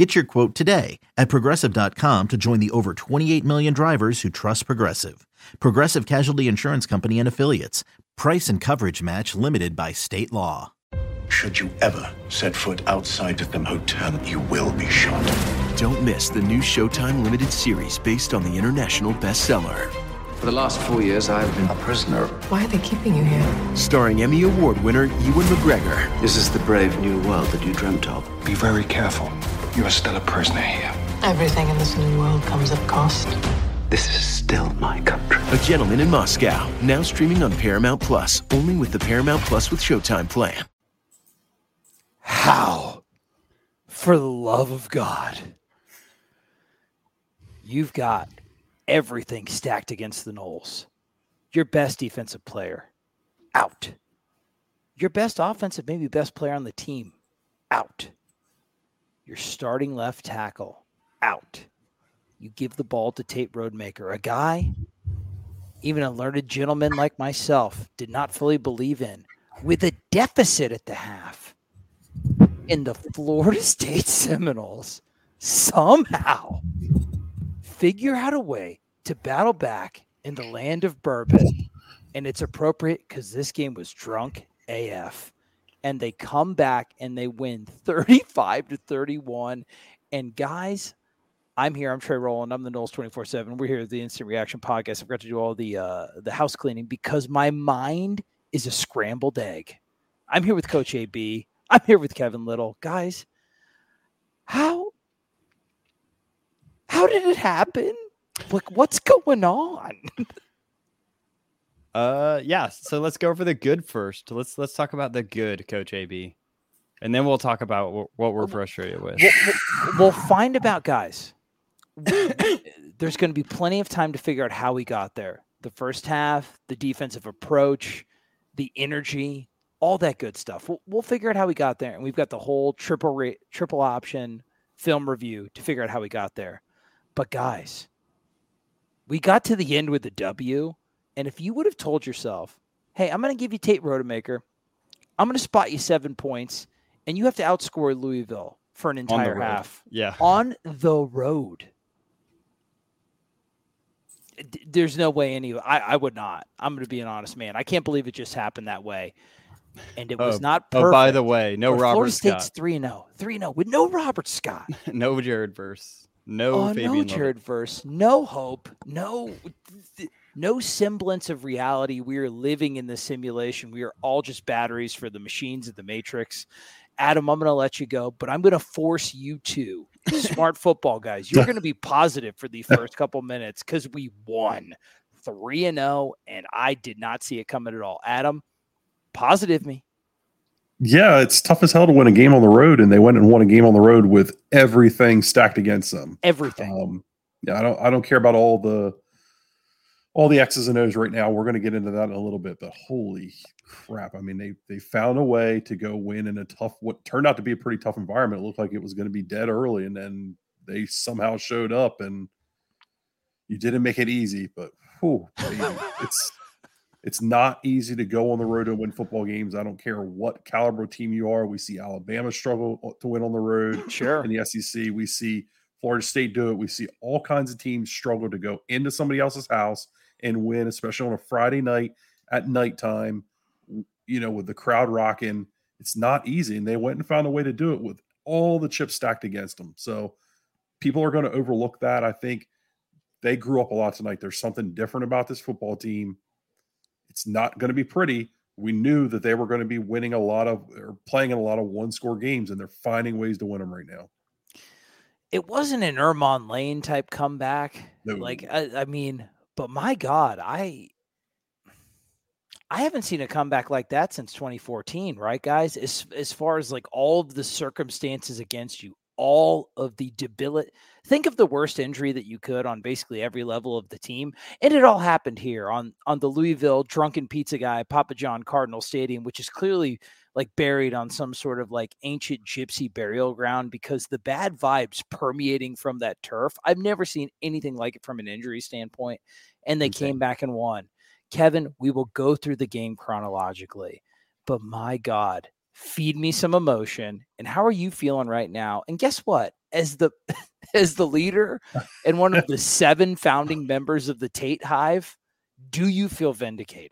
Get your quote today at progressive.com to join the over 28 million drivers who trust Progressive. Progressive Casualty Insurance Company and Affiliates. Price and coverage match limited by state law. Should you ever set foot outside of the hotel, you will be shot. Don't miss the new Showtime limited series based on the international bestseller. For the last four years, I've been a prisoner. Why are they keeping you here? Starring Emmy Award winner Ewan McGregor. This is the brave new world that you dreamt of. Be very careful. You are still a prisoner here. Everything in this new world comes at cost. This is still my country. A Gentleman in Moscow. Now streaming on Paramount Plus. Only with the Paramount Plus with Showtime plan. How? For the love of God. You've got everything stacked against the Noles. Your best defensive player out. Your best offensive, maybe best player on the team out. Your starting left tackle out. You give the ball to Tate Rodemaker, a guy, even a learned gentleman like myself, did not fully believe in, with a deficit at the half. In the Florida State Seminoles somehow figure out a way to battle back in the land of bourbon. And it's appropriate because this game was drunk AF. And they come back and they win 35 to 31. And guys, I'm here. I'm Trey Rowland. I'm the Noles 24 7. We're here at the Instant Reaction Podcast. I've got to do all the uh, the house cleaning because my mind is a scrambled egg. I'm here with Coach AB. I'm here with Kevin Little. Guys, how how did it happen? Like, what's going on? uh, yeah. So let's go for the good first. Let's let's talk about the good, Coach AB, and then we'll talk about wh- what we're frustrated with. We'll, we'll, find about guys. There's going to be plenty of time to figure out how we got there. The first half, the defensive approach, the energy, all that good stuff. We'll, we'll figure out how we got there, and we've got the whole triple rate, triple option film review to figure out how we got there. But guys, we got to the end with the W. And if you would have told yourself, hey, I'm going to give you Tate Rodemaker, I'm going to spot you seven points, and you have to outscore Louisville for an entire half. Yeah. On the road. D- There's no way any I, I would not. I'm going to be an honest man. I can't believe it just happened that way. And it was Oh, not perfect. Oh, by the way, no Robert Florida Scott, State's 3 0. 3 0 with no Robert Scott. no Jared Verse, no Oh, Fabian no Jared Verse, no hope, no no semblance of reality. We are living in the simulation. We are all just batteries for the machines of the matrix. Adam, I'm going to let you go, but I'm going to force you to smart football guys. You're going to be positive for the first couple minutes because we won three and zero, and I did not see it coming at all. Adam, positive me. Yeah, it's tough as hell to win a game on the road, and they went and won a game on the road with everything stacked against them. Everything. Um, yeah, I don't, I don't care about all the, all the X's and O's right now. We're going to get into that in a little bit, but holy crap! I mean, they they found a way to go win in a tough, what turned out to be a pretty tough environment. It looked like it was going to be dead early, and then they somehow showed up, and you didn't make it easy. But whew, it's it's not easy to go on the road and win football games. I don't care what caliber team you are. We see Alabama struggle uh, to win on the road Sure. in the SEC. We see Florida State do it. We see all kinds of teams struggle to go into somebody else's house and win, especially on a Friday night at nighttime, you know, with the crowd rocking. It's not easy. And they went and found a way to do it with all the chips stacked against them. So people are going to overlook that. I think they grew up a lot tonight. There's something different about this football team. It's not going to be pretty. We knew that they were going to be winning a lot of or playing in a lot of one score games, and they're finding ways to win them right now. it wasn't an Ermon Lane type comeback. No. Like I, I mean, but my God, I I haven't seen a comeback like that since 2014, right, guys? As as far as like all of the circumstances against you, all of the debility. Think of the worst injury that you could on basically every level of the team, and it all happened here on on the Louisville drunken pizza guy Papa John Cardinal Stadium, which is clearly like buried on some sort of like ancient gypsy burial ground because the bad vibes permeating from that turf. I've never seen anything like it from an injury standpoint, and they Insane. came back and won. Kevin, we will go through the game chronologically, but my God, feed me some emotion. And how are you feeling right now? And guess what? As the as the leader and one of the seven founding members of the Tate Hive, do you feel vindicated?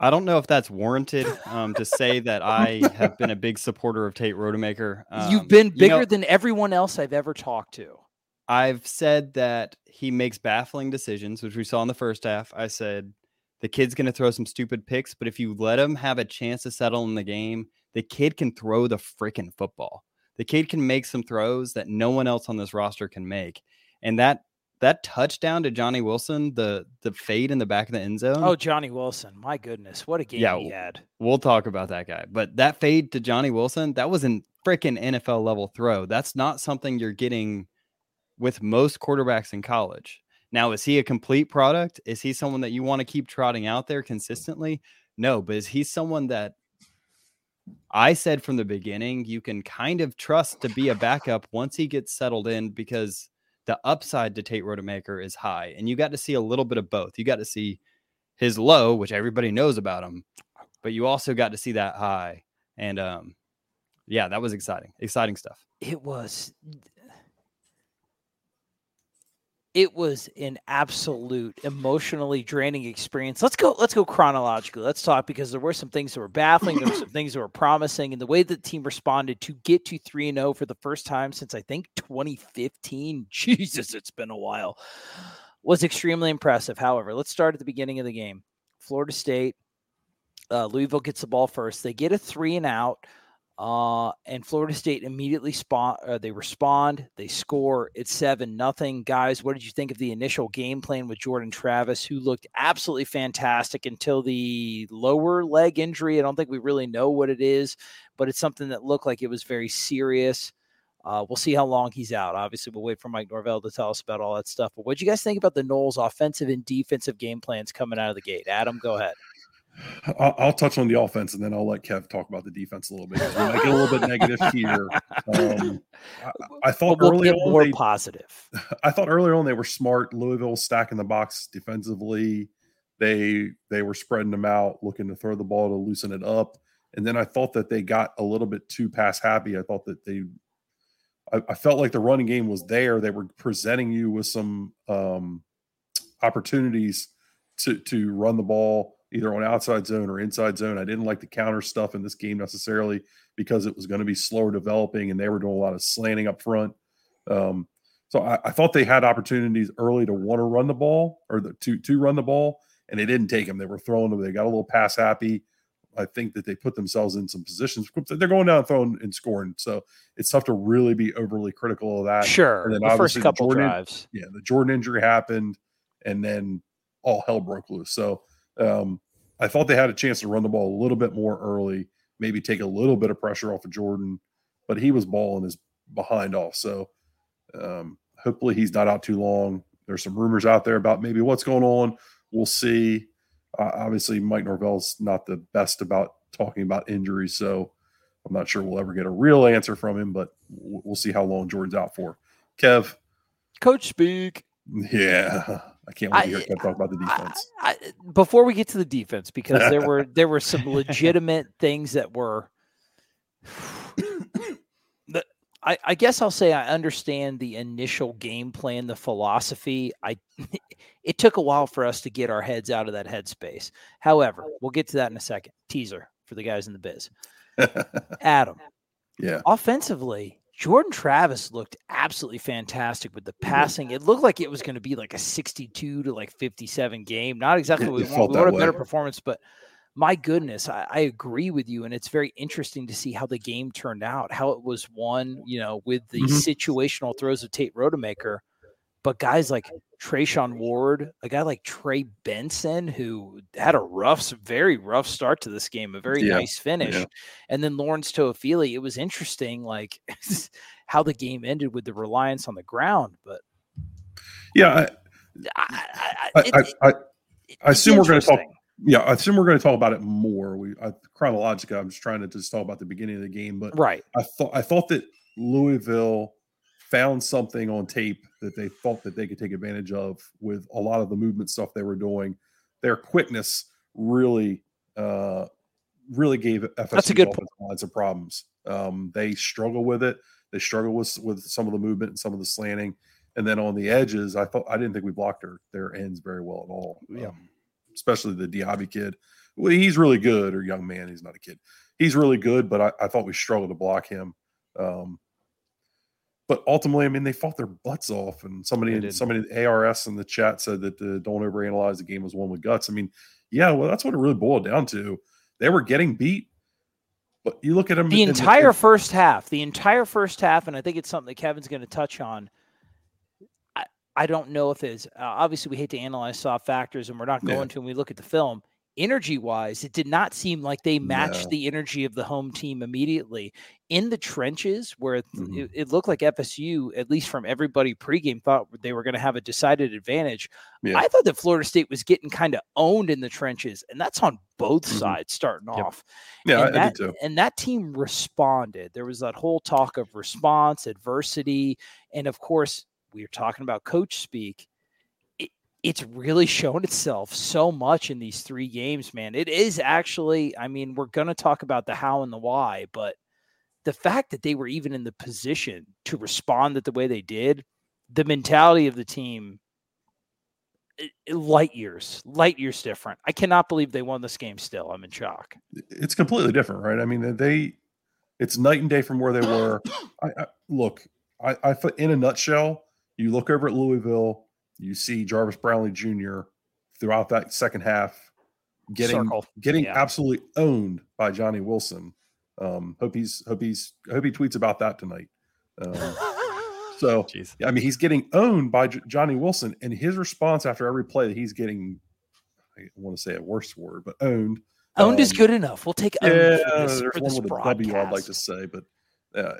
I don't know if that's warranted um, to say that I have been a big supporter of Tate Rodemaker. Um, You've been you bigger know, than everyone else I've ever talked to. I've said that he makes baffling decisions, which we saw in the first half. I said the kid's going to throw some stupid picks, but if you let him have a chance to settle in the game, the kid can throw the freaking football. The kid can make some throws that no one else on this roster can make. And that that touchdown to Johnny Wilson, the the fade in the back of the end zone. Oh, Johnny Wilson. My goodness. What a game Yeah, he had. We'll talk about that guy. But that fade to Johnny Wilson, that was a freaking NFL level throw. That's not something you're getting with most quarterbacks in college. Now, is he a complete product? Is he someone that you want to keep trotting out there consistently? No, but is he someone that I said from the beginning you can kind of trust to be a backup once he gets settled in because the upside to Tate Rodemaker is high. And you got to see a little bit of both. You got to see his low, which everybody knows about him, but you also got to see that high. And um, yeah, that was exciting. Exciting stuff. It was it was an absolute emotionally draining experience. Let's go. Let's go chronologically. Let's talk because there were some things that were baffling. There were some things that were promising, and the way the team responded to get to three and zero for the first time since I think 2015. Jesus, it's been a while. Was extremely impressive. However, let's start at the beginning of the game. Florida State, uh, Louisville gets the ball first. They get a three and out. Uh, and Florida State immediately spawn. Uh, they respond. They score. It's seven nothing. Guys, what did you think of the initial game plan with Jordan Travis, who looked absolutely fantastic until the lower leg injury? I don't think we really know what it is, but it's something that looked like it was very serious. Uh, we'll see how long he's out. Obviously, we'll wait for Mike Norvell to tell us about all that stuff. But what do you guys think about the Noles offensive and defensive game plans coming out of the gate? Adam, go ahead. I'll, I'll touch on the offense and then I'll let Kev talk about the defense a little bit. We might get a little bit negative here. Um, I, I thought we'll early on more they, positive. I thought earlier on they were smart. Louisville stacking the box defensively. They they were spreading them out, looking to throw the ball to loosen it up. And then I thought that they got a little bit too pass happy. I thought that they I, I felt like the running game was there. They were presenting you with some um opportunities to to run the ball either on outside zone or inside zone. I didn't like the counter stuff in this game necessarily because it was going to be slower developing and they were doing a lot of slanting up front. Um, so I, I thought they had opportunities early to want to run the ball or the, to to run the ball, and they didn't take them. They were throwing them. They got a little pass happy. I think that they put themselves in some positions. They're going down, throwing, and scoring. So it's tough to really be overly critical of that. Sure. And then the first obviously couple Jordan- drives. Yeah, the Jordan injury happened, and then all hell broke loose. So um, I thought they had a chance to run the ball a little bit more early, maybe take a little bit of pressure off of Jordan, but he was balling his behind off. So um, hopefully he's not out too long. There's some rumors out there about maybe what's going on. We'll see. Uh, obviously, Mike Norvell's not the best about talking about injuries, so I'm not sure we'll ever get a real answer from him, but we'll see how long Jordan's out for. Kev, Coach speak. yeah, I can't wait to hear I- Kev talk about the I, defense. I, before we get to the defense, because there were there were some legitimate things that were. the, I, I guess I'll say I understand the initial game plan, the philosophy. I it took a while for us to get our heads out of that headspace. However, oh. we'll get to that in a second. Teaser for the guys in the biz. Adam, yeah, offensively, Jordan Travis looked absolutely fantastic with the passing. It looked like it was going to be like a 62 to like 57 game. Not exactly what we want. We want a better performance, but my goodness, I, I agree with you. And it's very interesting to see how the game turned out, how it was won, you know, with the Mhm. situational throws of Tate Rodemaker. But guys like Treshaun Ward, a guy like Trey Benson, who had a rough, very rough start to this game, a very Yeah, nice finish. yeah. And then Lawrence Toafili, it was interesting. Like how the game ended with the reliance on the ground. But Yeah, I, I, I, I, it- I, I assume we're going to talk. Yeah, I assume we're going to talk about it more. We I, chronologically, I'm just trying to just talk about the beginning of the game, but Right. I thought I thought that Louisville found something on tape that they thought that they could take advantage of with a lot of the movement stuff they were doing. Their quickness really, uh, really gave FSU That's a good offensive line some problems. Um, they struggle with it. They struggle with with some of the movement and some of the slanting. And then on the edges, I thought I didn't think we blocked their their ends very well at all. Yeah. Um, especially the Diaby kid. Well, he's really good, or young man. He's not a kid. He's really good, but I, I thought we struggled to block him. Um, but ultimately, I mean, they fought their butts off, and somebody, They in, did. somebody, ARS in the chat said that uh, don't overanalyze the game was one with guts. I mean, yeah, well, that's what it really boiled down to. They were getting beat, but you look at them. the entire first half, the entire first half, and I think it's something that Kevin's going to touch on. I, I don't know if it's uh, obviously we hate to analyze soft factors, and we're not Yeah. going to. When we look at the film, energy wise, it did not seem like they matched No. the energy of the home team immediately in the trenches, where it, Mhm. it, it looked like FSU, at least from everybody pregame, thought they were going to have a decided advantage. Yeah. I thought that Florida State was getting kind of owned in the trenches, and that's on both Mhm. sides starting Yep. off yeah, I, and I that, too. and that team responded. There was that whole talk of response, adversity, and of course, we are talking about coach speak. It, it's really shown itself so much in these three games, man. It is actually, I mean, we're going to talk about the how and the why, but the fact that they were even in the position to respond that the way they did, the mentality of the team, i- i- light years, light years different. I cannot believe they won this game still. I'm in shock. it's completely different, right? I mean, they it's night and day from where they were. I, I look, I, I, in a nutshell, you look over at Louisville, you see Jarvis Brownlee Jr. throughout that second half getting Circle. getting Yeah. absolutely owned by Johnny Wilson. Um, hope he's hope he's hope he tweets about that tonight. Um, so Jeez. I mean, he's getting owned by J- Johnny Wilson, and his response after every play that he's getting, I want to say a worse word, but owned. Owned is um, good enough. We'll take owned Yeah, for this, there's for one this with a W I'd like to say, but uh,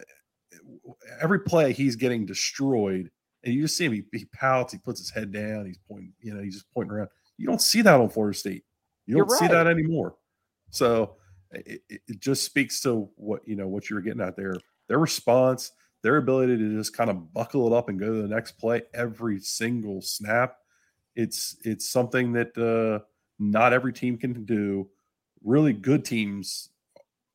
every play he's getting destroyed, and you just see him. He, he pouts, he puts his head down, he's pointing, you know, he's just pointing around. You don't see that on Florida State. You don't see that anymore. So it, it just speaks to what you know what you were getting at there. Their response, their ability to just kind of buckle it up and go to the next play every single snap. It's it's something that uh, not every team can do. Really good teams,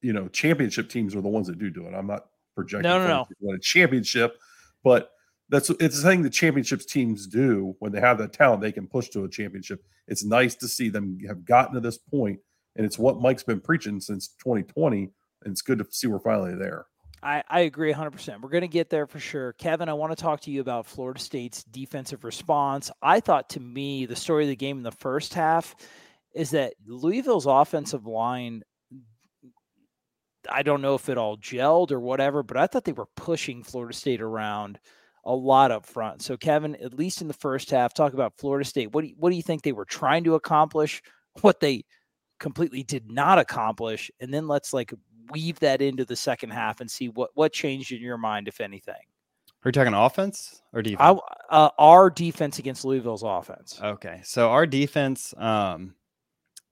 you know, championship teams are the ones that do do it. I'm not projecting No, no, no. a championship, but that's it's the thing the championships teams do when they have that talent. They can push to a championship. It's nice to see them have gotten to this point, and it's what Mike's been preaching since 2020. And it's good to see we're finally there. I, I agree 100%. We're going to get there for sure. Kevin, I want to talk to you about Florida State's defensive response. I thought to me, the story of the game in the first half is that Louisville's offensive line, I don't know if it all gelled or whatever, but I thought they were pushing Florida State around a lot up front. So, Kevin, at least in the first half, talk about Florida State. What do you, what do you think they were trying to accomplish? What they completely did not accomplish, and then let's like weave that into the second half and see what what changed in your mind, if anything. Are you talking offense or defense? I, uh, our defense against Louisville's offense. Okay. So our defense, um,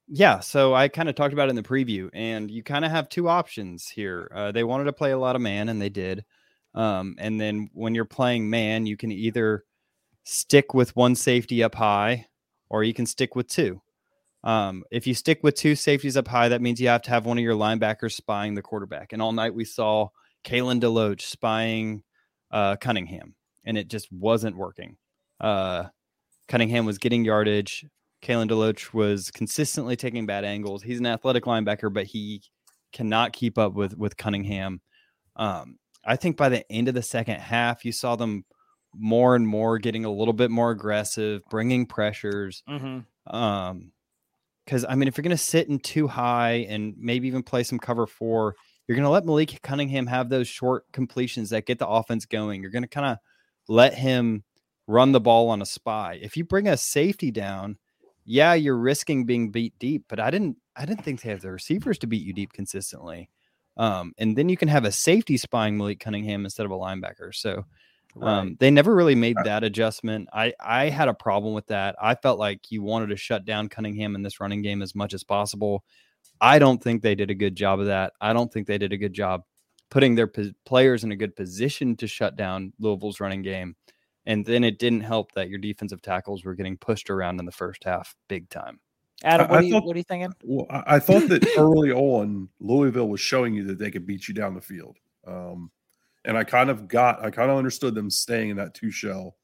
yeah. So I kind of talked about it in the preview, and you kind of have two options here. Uh, they wanted to play a lot of man, and they did. Um, and then when you're playing man, you can either stick with one safety up high, or you can stick with two. Um, if you stick with two safeties up high, that means you have to have one of your linebackers spying the quarterback. And all night we saw Kalen Deloach spying uh, Cunningham, and it just wasn't working. Uh, Cunningham was getting yardage. Kalen Deloach was consistently taking bad angles. He's an athletic linebacker, but he cannot keep up with with Cunningham. Um, I think by the end of the second half, you saw them more and more getting a little bit more aggressive, bringing pressures. Mm-hmm. Um, because I mean, if you're going to sit in too high and maybe even play some cover four, you're going to let Malik Cunningham have those short completions that get the offense going. You're going to kind of let him run the ball on a spy. If you bring a safety down, yeah, you're risking being beat deep. But I didn't, I didn't think they have the receivers to beat you deep consistently. Um, and then you can have a safety spying Malik Cunningham instead of a linebacker. So Right. um, they never really made that adjustment. I, I had a problem with that. I felt like you wanted to shut down Cunningham in this running game as much as possible. I don't think they did a good job of that. I don't think they did a good job putting their players in a good position to shut down Louisville's running game. And then it didn't help that your defensive tackles were getting pushed around in the first half big time. Adam, what I are you thought- what are you thinking? Well, I, I thought that early on, Louisville was showing you that they could beat you down the field. Um, and I kind of got, I kind of understood them staying in that two shell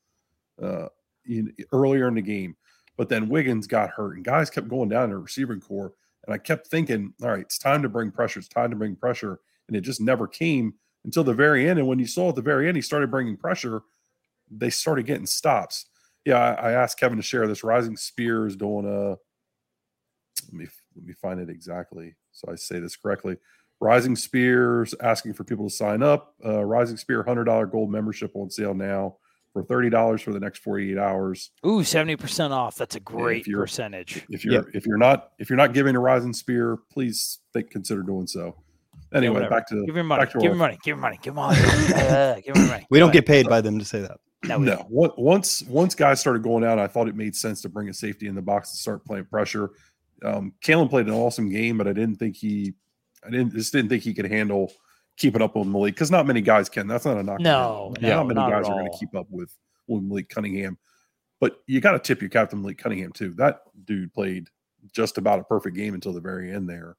uh, in, earlier in the game. But then Wiggins got hurt, and guys kept going down in the receiving corps. And I kept thinking, all right, it's time to bring pressure. It's time to bring pressure. And it just never came until the very end. And when you saw at the very end, he started bringing pressure, they started getting stops. Yeah, I, I asked Kevin to share this. Rising Spear is doing a, let me let me find it exactly so I say this correctly. Rising Spears asking for people to sign up. Uh, Rising Spear hundred dollar gold membership on sale now for thirty dollars for the next forty eight hours. Ooh, 70% off. That's a great you're- percentage. If you're if you're not if you're not giving a Rising Spear, please think consider doing so. Anyway, whatever. back to Give your money. Give our- your money. Give your money. Give them uh, give them money. We don't get paid by them to say that. ahead. we no, once once guys started going out, I thought it made sense to bring a safety in the box and start playing pressure. Um, Kalen played an awesome game, but I didn't think he, I didn't just didn't think he could handle keeping up with Malik because not many guys can. That's not a knock. No, no, not many not guys are going to keep up with with Malik Cunningham. But you got to tip your captain Malik Cunningham too. That dude played just about a perfect game until the very end there.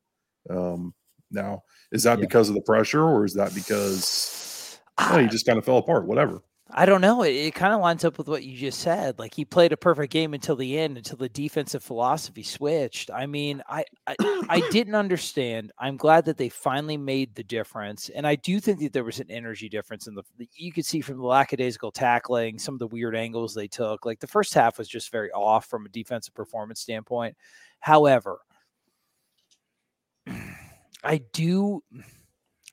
Um, now, is that Yeah. because of the pressure, or is that because oh, he just kind of fell apart? Whatever. I don't know. It, it kind of lines up with what you just said. Like he played a perfect game until the end, until the defensive philosophy switched. I mean, I, I I didn't understand. I'm glad that they finally made the difference, and I do think that there was an energy difference in the. the- You could see from the lackadaisical tackling, some of the weird angles they took. Like the first half was just very off from a defensive performance standpoint. However, I do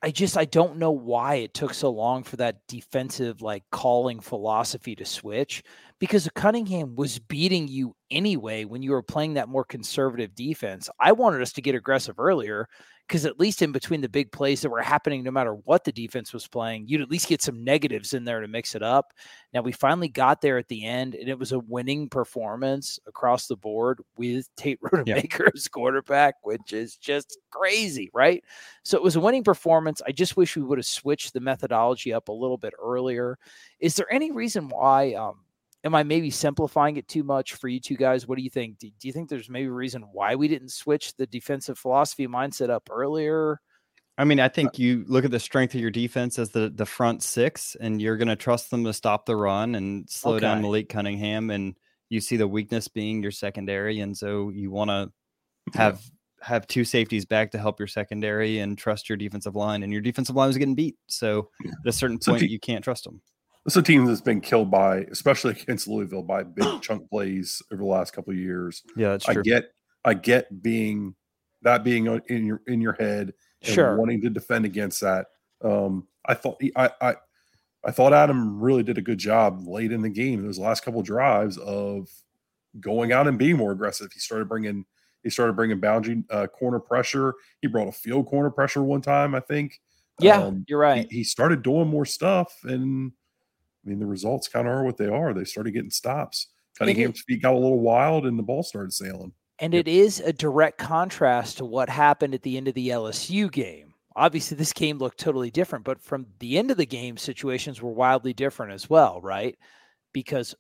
I just I don't know why it took so long for that defensive like calling philosophy to switch because Cunningham was beating you anyway when you were playing that more conservative defense. I wanted us to get aggressive earlier because at least in between the big plays that were happening no matter what the defense was playing, you'd at least get some negatives in there to mix it up. Now we finally got there at the end and it was a winning performance across the board with Tate Rodemaker as quarterback, which is just crazy, right? So it was a winning performance. I just wish we would have switched the methodology up a little bit earlier. Is there any reason why? Um, am I maybe simplifying it too much for you two guys? What do you think? Do, do you think there's maybe a reason why we didn't switch the defensive philosophy mindset up earlier? I mean, I uh, think you look at the strength of your defense as the the front six, and you're going to trust them to stop the run and slow down Okay. Malik Cunningham, and you see the weakness being your secondary, and so you want to have have two safeties back to help your secondary and trust your defensive line, and your defensive line was getting beat, so at a certain point if you- you can't trust them. This is a team that's been killed by, especially against Louisville, by big chunk plays over the last couple of years. Yeah, that's I get, I get being that being in your in your head and Sure. wanting to defend against that. Um, I thought I, I I thought Adam really did a good job late in the game. Those last couple drives of going out and being more aggressive. He started bringing he started bringing boundary uh, corner pressure. He brought a field corner pressure one time, I think. Yeah, Um, you're right. he, he started doing more stuff and i mean the results kind of are what they are they started getting stops cunningham's feet got a little wild and the ball started sailing And it is a direct contrast to what happened at the end of the LSU game. Obviously, this game looked totally different, but from the end of the game, situations were wildly different as well, right? Because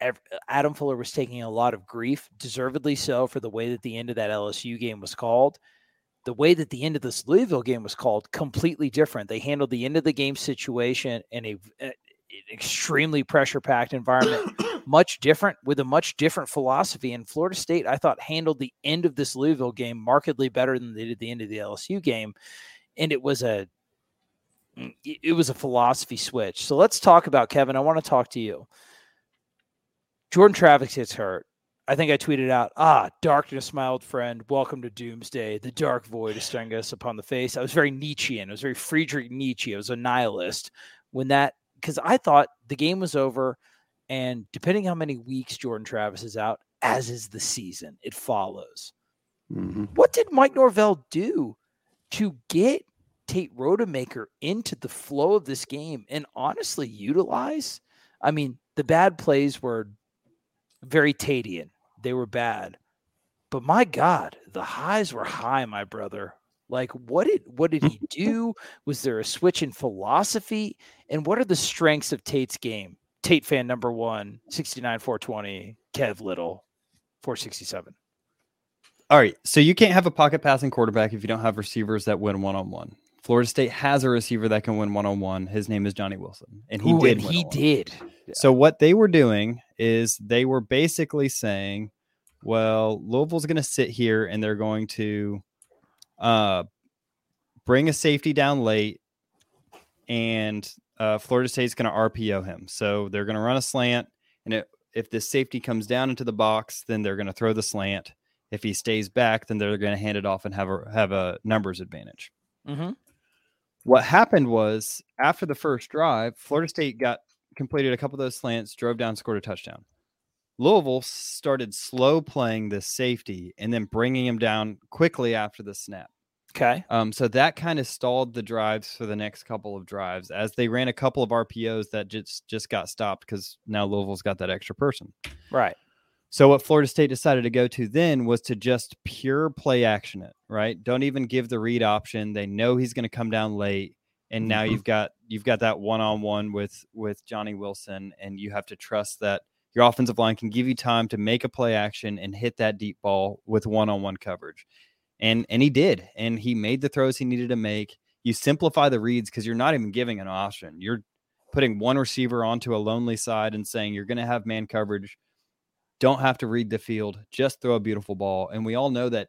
uh, Adam Fuller was taking a lot of grief, deservedly so, for the way that the end of that LSU game was called. The way that the end of this Louisville game was called, completely different. They handled the end of the game situation in a, an extremely pressure packed environment much different with a much different philosophy. And Florida State, I thought, handled the end of this Louisville game markedly better than they did the end of the LSU game. And it was a mm, it it was a philosophy switch. So let's talk about Kevin. I want to talk to you. Jordan Travis gets hurt. I think I tweeted out, ah, darkness, my old friend. Welcome to doomsday. The dark void is staring us upon the face. I was very Nietzschean. I was very Friedrich Nietzsche. I was a nihilist when that, because I thought the game was over. And depending how many weeks Jordan Travis is out, as is the season, it follows. Mm-hmm. What did Mike Norvell do to get Tate Rodemaker into the flow of this game and honestly utilize. I mean, the bad plays were very Tatian. They were bad. But my God, the highs were high, my brother. Like what did what did he do? Was there a switch in philosophy? And what are the strengths of Tate's game? Tate fan number one, 69 420, Kev Little, 467. All right. So you can't have a pocket passing quarterback if you don't have receivers that win one on one. Florida State has a receiver that can win one on one. His name is Johnny Wilson, and he Ooh, did. and he a one. did. So what they were doing is they were basically saying, "Well, Louisville's going to sit here and they're going to uh, bring a safety down late, and uh, Florida State's going to RPO him. So they're going to run a slant, and it, if the safety comes down into the box, then they're going to throw the slant. If he stays back, then they're going to hand it off and have a have a numbers advantage." Mm-hmm. What happened was after the first drive, Florida State got completed a couple of those slants, drove down, scored a touchdown. Louisville started slow playing this safety and then bringing him down quickly after the snap. Okay. Um, so that kind of stalled the drives for the next couple of drives as they ran a couple of RPOs that just just got stopped because now Louisville's got that extra person. Right. So what Florida State decided to go to then was to just pure play action it, right? Don't even give the read option. They know he's going to come down late and now you've got you've got that one-on-one with with Johnny Wilson and you have to trust that your offensive line can give you time to make a play action and hit that deep ball with one-on-one coverage. And and he did. And he made the throws he needed to make. You simplify the reads cuz you're not even giving an option. You're putting one receiver onto a lonely side and saying you're going to have man coverage don't have to read the field, just throw a beautiful ball. And we all know that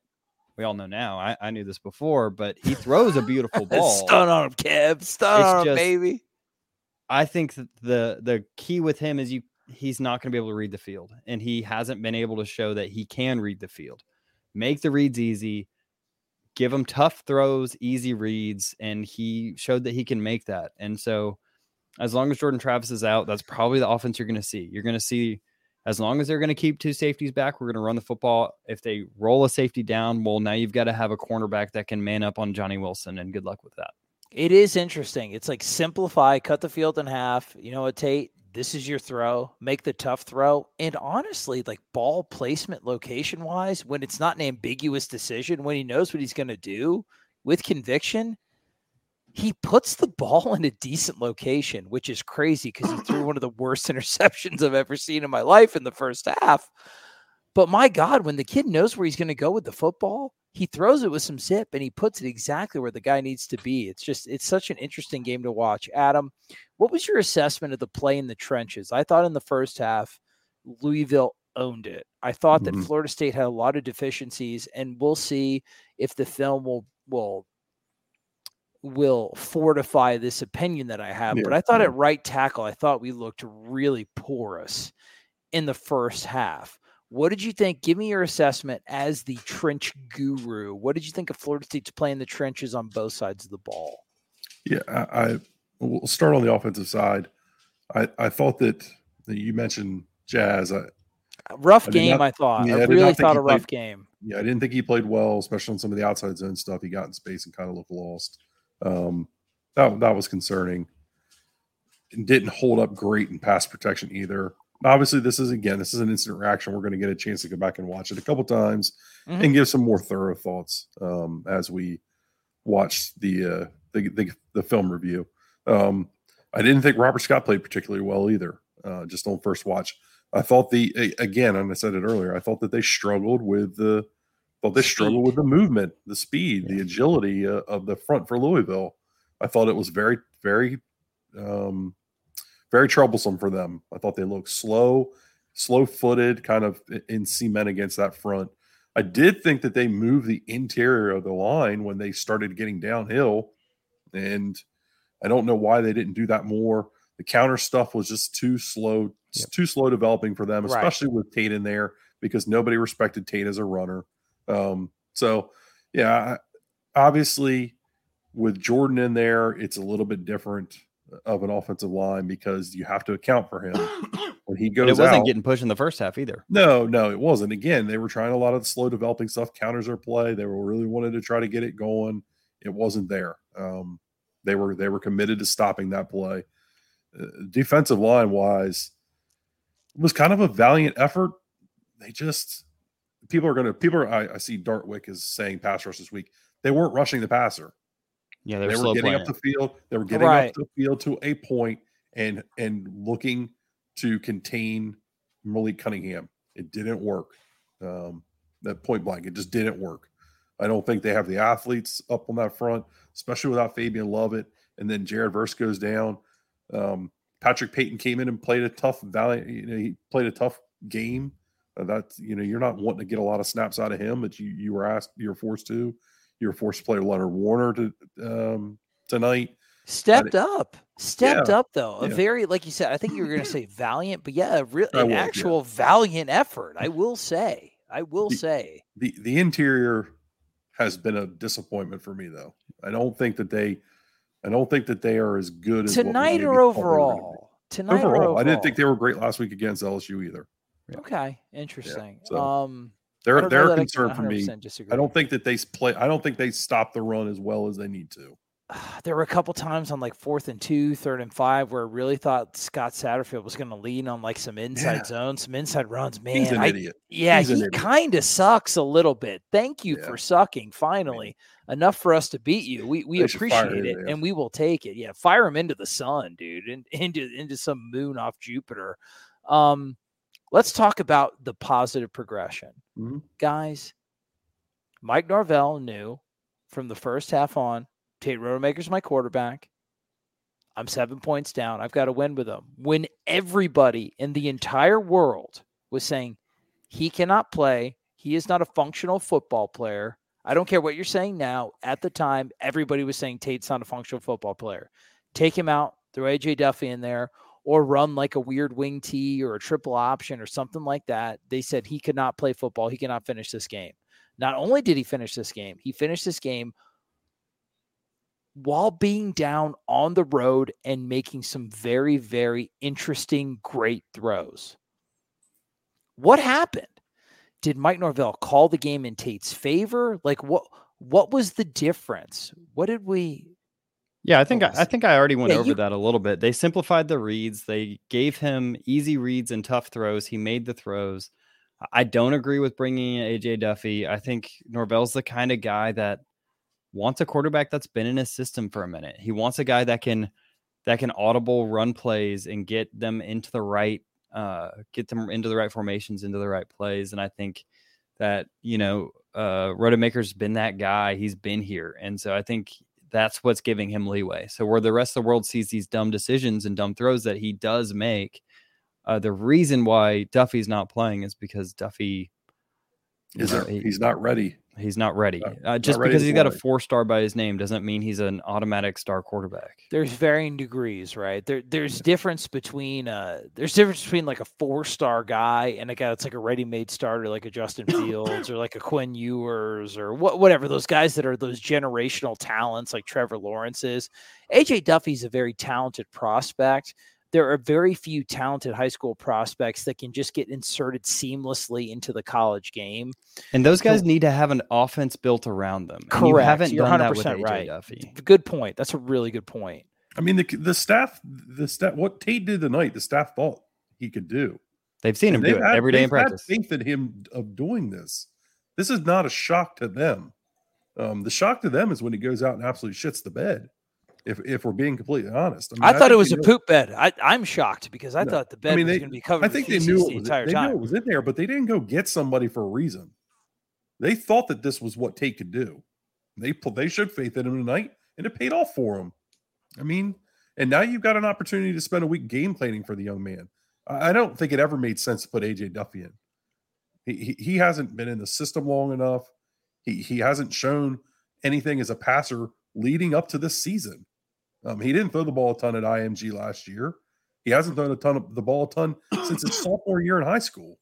we all know now. I, I knew this before, but he throws a beautiful ball. Stun on him, Kev. Stun on him, baby. I think that the the key with him is you he's not going to be able to read the field, and he hasn't been able to show that he can read the field. Make the reads easy, give him tough throws, easy reads, and he showed that he can make that. And so, as long as Jordan Travis is out, that's probably the offense you're going to see. You're going to see as long as they're going to keep two safeties back, we're going to run the football. If they roll a safety down, well, now you've got to have a cornerback that can man up on Johnny Wilson, and good luck with that. It is interesting. It's like simplify, cut the field in half. You know what, Tate? This is your throw. Make the tough throw. And honestly, like ball placement location wise, when it's not an ambiguous decision, when he knows what he's going to do with conviction, he puts the ball in a decent location, which is crazy because he threw one of the worst interceptions I've ever seen in my life in the first half. But my God, when the kid knows where he's going to go with the football, he throws it with some zip and he puts it exactly where the guy needs to be. It's just, it's such an interesting game to watch. Adam, what was your assessment of the play in the trenches? I thought in the first half, Louisville owned it. I thought Mhm. that Florida State had a lot of deficiencies, and we'll see if the film will will will fortify this opinion that I have. But I thought yeah. at right tackle, I thought we looked really porous in the first half. What did you think? Give me your assessment as the trench guru. What did you think of Florida State's play in the trenches on both sides of the ball? Yeah, I, I we'll start on the offensive side. I, I thought that, you mentioned Jazz. I, A rough I game, not- I thought. yeah, I I really thought a rough game. yeah, I didn't think he played well, especially on some of the outside zone stuff. He got in space and kind of looked lost. Um, that that was concerning. And didn't hold up great in pass protection either. Obviously, this is again, this is an instant reaction. We're going to get a chance to go back and watch it a couple times Mhm. and give some more thorough thoughts um, as we watch the, uh, the the the film review. Um, I didn't think Robert Scott played particularly well either. Uh, just on first watch, I thought the again, and I said it earlier. I thought that they struggled with the thought they struggled with the movement, the speed, the agility uh, of the front for Louisville. I thought it was very very um, very troublesome for them. I thought they looked slow, slow footed, kind of in cement against that front. I did think that they moved the interior of the line when they started getting downhill, and I don't know why they didn't do that more. The counter stuff was just too slow, Yep. too slow developing for them, Right. especially with Tate in there because nobody respected Tate as a runner. Um, so, yeah, obviously with Jordan in there, it's a little bit different of an offensive line because you have to account for him when he goes it wasn't out. getting pushed in the first half either. No, no, it wasn't. Again, they were trying a lot of the slow developing stuff, counters their play. They were really wanted to try to get it going. It wasn't there. Um, they were they were committed to stopping that play. Uh, defensive line wise, it was kind of a valiant effort. They just people are going to people are. I, I see Dartwick is saying pass rush this week. They weren't rushing the passer. Yeah, They they're were getting playing. up the field. They were getting Right. up the field to a point and and looking to contain Malik Cunningham. It didn't work. Um, that point blank, it just didn't work. I don't think they have the athletes up on that front, especially without Fabian Lovett. And then Jared Verse goes down. Um, Patrick Payton came in and played a tough valley. You know, he played a tough game. Uh, that's you know, you're not wanting to get a lot of snaps out of him, but you you were asked, you're forced to. You're forced to play Leonard Warner to um, tonight. Stepped up. Stepped Yeah, up though. A yeah. very like you said, I think you were gonna say valiant, but yeah, a real an was, yeah. actual valiant effort. I will say. I will The- say. the the interior has been a disappointment for me though. I don't think that they I don't think that they are as good as Tonight or thought they were gonna be. overall? Tonight or Overall, overall? I didn't think they were great last week against LSU either. Okay, interesting. so um They're they're a concern for me. disagree. I don't think that they play I don't think they stop the run as well as they need to. there were a couple times on like fourth and two, third and five, where I really thought Scott Satterfield was going to lean on like some inside Yeah. zones, some inside runs. Man, He's an I, idiot. yeah, He's he kind of sucks a little bit. Thank you Yeah. for sucking. Finally, enough for us to beat you. We we They appreciate it, ass. and we will take it. Yeah, fire him into the sun, dude, and into into some moon off Jupiter. Um, let's talk about the positive progression, Mhm. guys. Mike Norvell knew from the first half on, Tate Rodemaker's my quarterback. I'm seven points down. I've got to win with him. When everybody in the entire world was saying he cannot play, he is not a functional football player. I don't care what you're saying now. At the time, everybody was saying Tate's not a functional football player. Take him out, throw AJ Duffy in there, or run like a weird wing T or a triple option or something like that. They said he could not play football. He cannot finish this game. Not only did he finish this game, he finished this game while being down on the road and making some very, very interesting, great throws. What happened? Did Mike Norvell call the game in Tate's favor? Like what what was the difference? What did we Yeah, I think I, I think I already went Yeah, over you- that a little bit. They simplified the reads. They gave him easy reads and tough throws. He made the throws. I- don't agree with bringing in AJ Duffy. I think Norvell's the kind of guy that wants a quarterback that's been in his system for a minute. He wants a guy that can that can audible run plays and get them into the right uh get them into the right formations, into the right plays. And I think that, you know, uh Rodemaker's been that guy. He's been here. And so I think that's what's giving him leeway. So where the rest of the world sees these dumb decisions and dumb throws that he does make, uh, the reason why Duffy's not playing is because Duffy you Is know, there, he- he's not ready. he's not ready. Not- Uh, just ready because he's got a four star by his name doesn't mean he's an automatic star quarterback. there's varying degrees, right? There there's difference between uh there's difference between like a four star guy and a guy that's like a ready made starter like a Justin Fields or like a Quinn Ewers or what whatever those guys that are those generational talents like Trevor Lawrence is. AJ Duffy's a very talented prospect. There are very few talented high school prospects that can just get inserted seamlessly into the college game. And those guys So- need to have an offense built around them. And you Correct. haven't You're done that with 100% AJ right. Duffy. Good point. That's a really good point. I mean, the the staff, the staff, what Tate did tonight, the staff thought he could do. They've seen him And do they've it had- every day in they've had practice. faith in him of doing this. This is not a shock to them. Um, the shock to them is when he goes out and absolutely shits the bed. If if we're being completely honest, mean, I, thought it was a know- poop bed. I, I'm shocked because I No. thought the bed mean, was going to be covered. I think they knew the it was, entire they time. knew it was in there, but they didn't go get somebody for a reason. They thought that this was what Tate could do. They put they showed faith in him tonight, and it paid off for him. I mean, and now you've got an opportunity to spend a week game planning for the young man. I I don't think it ever made sense to put AJ Duffy in. He, he, he hasn't been in the system long enough. He he hasn't shown anything as a passer leading up to this season. Um, he didn't throw the ball a ton at IMG last year. He hasn't thrown a ton of the ball a ton since his sophomore year in high school.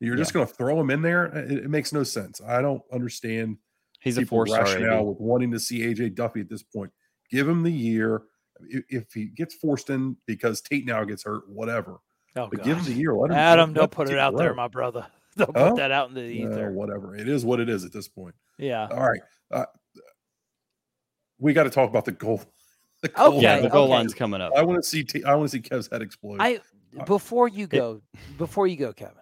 You're just going to throw him in there. It, it makes no sense. I don't understand He's a star. rationale with wanting to see AJ Duffy at this point. Give him the year. If, if he gets forced in because Tate now gets hurt, whatever. Oh, But give him the year. Let him, Adam, let don't put it out there, road. my brother. Don't put that out in the ether. whatever. It is what it is at this point. yeah. All right. Uh, we got to talk about the goal. The goal Okay, yeah, the goal okay. line's coming up. I want to see. T- I want to see Kev's head explode. I before you go, before you go, Kevin.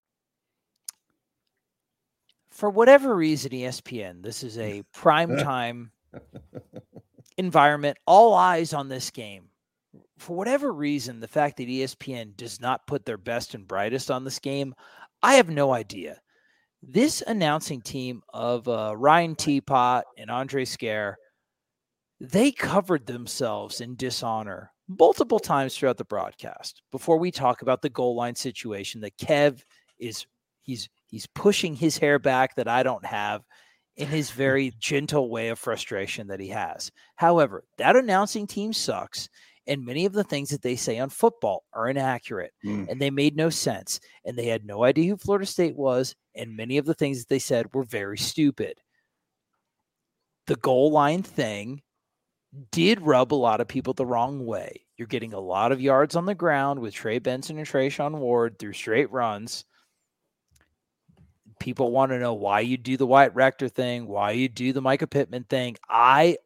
For whatever reason, ESPN, this is a prime time environment, all eyes on this game. For whatever reason, the fact that ESPN does not put their best and brightest on this game, I have no idea. This announcing team of uh, Ryan Teapot and Andre Scare, they covered themselves in dishonor multiple times throughout the broadcast before we talk about the goal line situation that Kev is he's he's pushing his hair back that I don't have in his very gentle way of frustration that he has. However, that announcing team sucks and many of the things that they say on football are inaccurate Mm. and they made no sense and they had no idea who Florida State was and many of the things that they said were very stupid. The goal line thing did rub a lot of people the wrong way. You're getting a lot of yards on the ground with Trey Benson and Treshaun Ward through straight runs. People want to know why you do the White Rector thing, why you do the Micah Pittman thing. I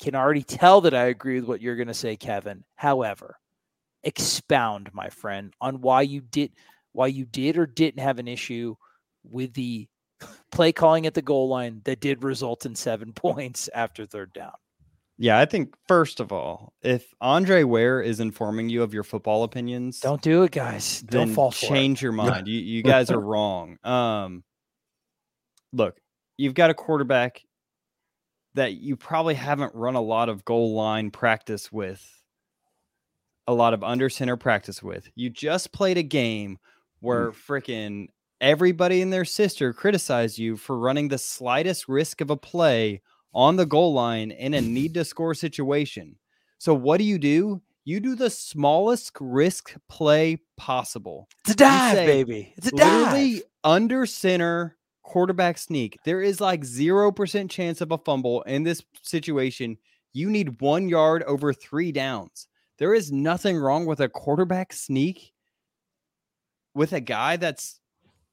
can already tell that I agree with what you're going to say, Kevin. However, expound, my friend, on why you did why you did or didn't have an issue with the play calling at the goal line that did result in seven points after third down. Yeah, I think first of all, if Andre Ware is informing you of your football opinions, Don't do it, guys. Don't fall for it. change your mind. You you guys are wrong. Um, look, you've got a quarterback that you probably haven't run a lot of goal line practice with, a lot of under center practice with. You just played a game where hmm. frickin' everybody and their sister criticized you for running the slightest risk of a play on the goal line in a need to score situation. So what do you do? You do the smallest risk play possible. It's a dive, baby. It's a dive. literally under center quarterback sneak. There is like 0% chance of a fumble in this situation. You need one yard over three downs. There is nothing wrong with a quarterback sneak with a guy that's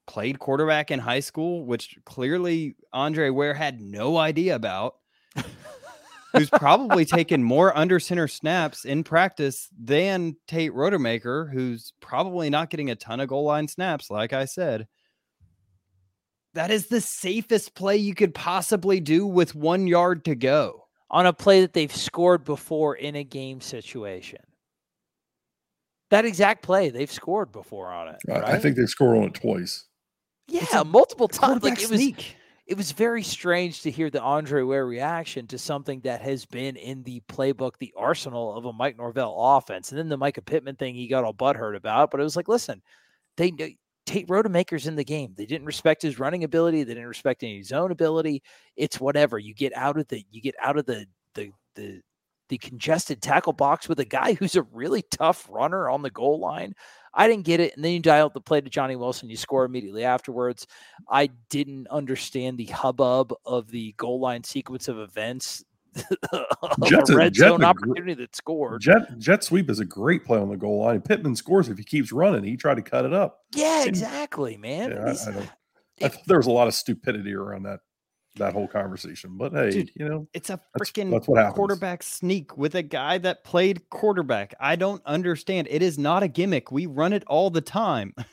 played quarterback in high school, which clearly Andre Ware had no idea about. who's probably taken more under center snaps in practice than Tate Rodemaker, who's probably not getting a ton of goal line snaps, like I said. That is the safest play you could possibly do with one yard to go. on a play that they've scored before in a game situation. That exact play they've scored before on it. I, I think they scored on it twice. yeah, multiple times. Like it was, sneak. it was very strange to hear the Andre Ware reaction to something that has been in the playbook, the arsenal of a Mike Norvell offense. And then the Micah Pittman thing he got all butthurt about. But it was like, listen, they kn- Tate Rodemaker's in the game. They didn't respect his running ability. They didn't respect any zone ability. It's whatever. You get out of the you get out of the the the the congested tackle box with a guy who's a really tough runner on the goal line. I didn't get it. And then you dial the play to Johnny Wilson. You score immediately afterwards. I didn't understand the hubbub of the goal line sequence of events. Of Jets a a- red Jets zone a gr- opportunity that scored. Jet jet sweep is a great play on the goal line. Pittman scores if he keeps running. He tried to cut it up. yeah, and- exactly, man. Yeah, I, I don't. I thought there was a lot of stupidity around that that whole conversation. But hey, Dude, you know, It's a freaking that's what quarterback sneak with a guy that played quarterback. I don't understand. It is not a gimmick. We run it all the time.